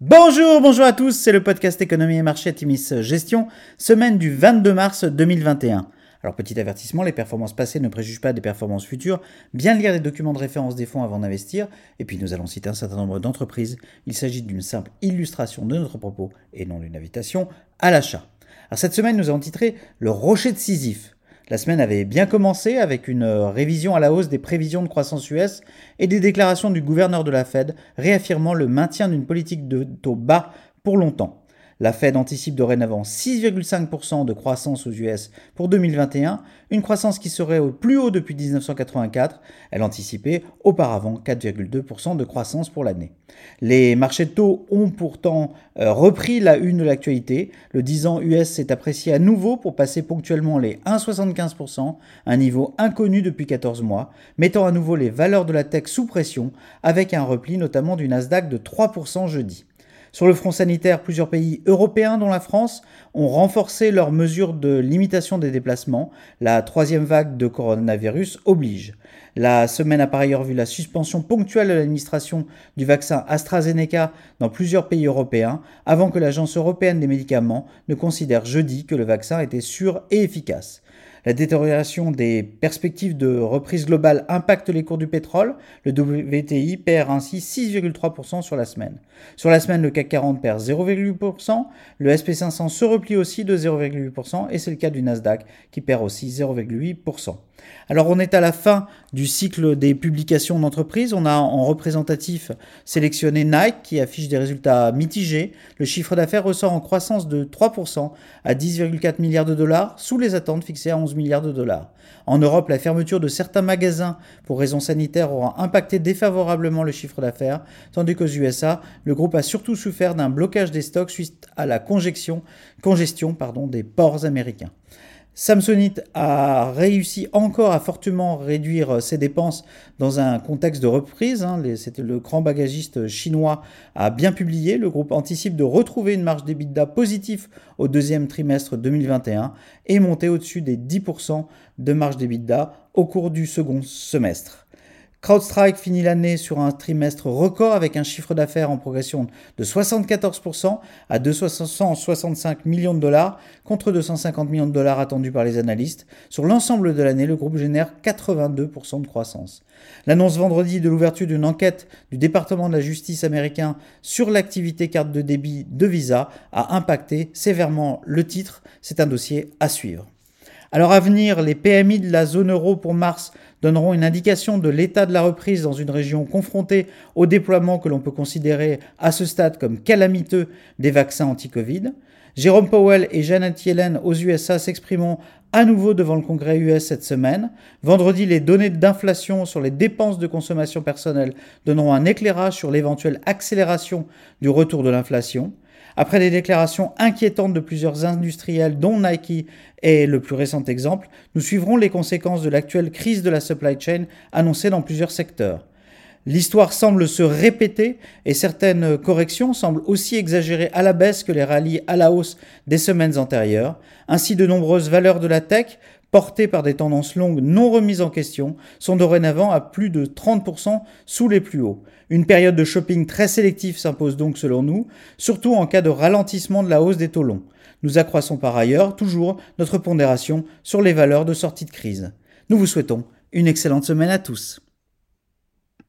Bonjour, bonjour à tous, c'est le podcast Économie et Marché Timis Gestion, semaine du 22 mars 2021. Alors petit avertissement, les performances passées ne préjugent pas des performances futures, bien lire les documents de référence des fonds avant d'investir, et puis nous allons citer un certain nombre d'entreprises, il s'agit d'une simple illustration de notre propos et non d'une invitation à l'achat. Alors cette semaine nous avons titré Le rocher de. La semaine avait bien commencé avec une euh, révision à la hausse des prévisions de croissance US et des déclarations du gouverneur de la Fed réaffirmant le maintien d'une politique de taux bas pour longtemps. La Fed anticipe dorénavant 6,5% de croissance aux US pour 2021, une croissance qui serait au plus haut depuis 1984. Elle anticipait auparavant 4,2% de croissance pour l'année. Les marchés de taux ont pourtant euh, repris la une de l'actualité. Le 10 ans US s'est apprécié à nouveau pour passer ponctuellement les 1,75%, un niveau inconnu depuis 14 mois, mettant à nouveau les valeurs de la tech sous pression avec un repli notamment du Nasdaq de 3% jeudi. Sur le front sanitaire, plusieurs pays européens, dont la France, ont renforcé leurs mesures de limitation des déplacements. La troisième vague de coronavirus oblige. La semaine a par ailleurs vu la suspension ponctuelle de l'administration du vaccin AstraZeneca dans plusieurs pays européens, avant que l'Agence européenne des médicaments ne considère jeudi que le vaccin était sûr et efficace. La détérioration des perspectives de reprise globale impacte les cours du pétrole. Le WTI perd ainsi 6,3% sur la semaine. Sur la semaine, le CAC 40 perd 0,8%. Le SP500 se replie aussi de 0,8% et c'est le cas du Nasdaq qui perd aussi 0,8%. Alors on est à la fin du cycle des publications d'entreprises. On a en représentatif sélectionné Nike qui affiche des résultats mitigés. Le chiffre d'affaires ressort en croissance de 3% à 10,4 milliards de dollars sous les attentes fixées à 11 milliards de dollars. En Europe, la fermeture de certains magasins pour raisons sanitaires aura impacté défavorablement le chiffre d'affaires, tandis qu'aux USA, le groupe a surtout souffert d'un blocage des stocks suite à la congestion, des ports américains. Samsonite a réussi encore à fortement réduire ses dépenses dans un contexte de reprise. Hein. C'était le grand bagagiste chinois a bien publié. Le groupe anticipe de retrouver une marge d'EBITDA positive au deuxième trimestre 2021 et monter au-dessus des 10% de marge d'EBITDA au cours du second semestre. CrowdStrike finit l'année sur un trimestre record avec un chiffre d'affaires en progression de 74% à 265 millions de dollars contre 250 millions de dollars attendus par les analystes. Sur l'ensemble de l'année, le groupe génère 82% de croissance. L'annonce vendredi de l'ouverture d'une enquête du département de la justice américain sur l'activité carte de débit de Visa a impacté sévèrement le titre. C'est un dossier à suivre. Alors à venir, les PMI de la zone euro pour mars donneront une indication de l'état de la reprise dans une région confrontée au déploiement que l'on peut considérer à ce stade comme calamiteux des vaccins anti-Covid. Jérôme Powell et Janet Yellen aux USA s'exprimeront à nouveau devant le Congrès US cette semaine. Vendredi, les données d'inflation sur les dépenses de consommation personnelle donneront un éclairage sur l'éventuelle accélération du retour de l'inflation. Après des déclarations inquiétantes de plusieurs industriels, dont Nike est le plus récent exemple, nous suivrons les conséquences de l'actuelle crise de la supply chain annoncée dans plusieurs secteurs. L'histoire semble se répéter et certaines corrections semblent aussi exagérées à la baisse que les rallyes à la hausse des semaines antérieures. Ainsi, de nombreuses valeurs de la tech, portées par des tendances longues non remises en question, sont dorénavant à plus de 30% sous les plus hauts. Une période de shopping très sélective s'impose donc selon nous, surtout en cas de ralentissement de la hausse des taux longs. Nous accroissons par ailleurs toujours notre pondération sur les valeurs de sortie de crise. Nous vous souhaitons une excellente semaine à tous.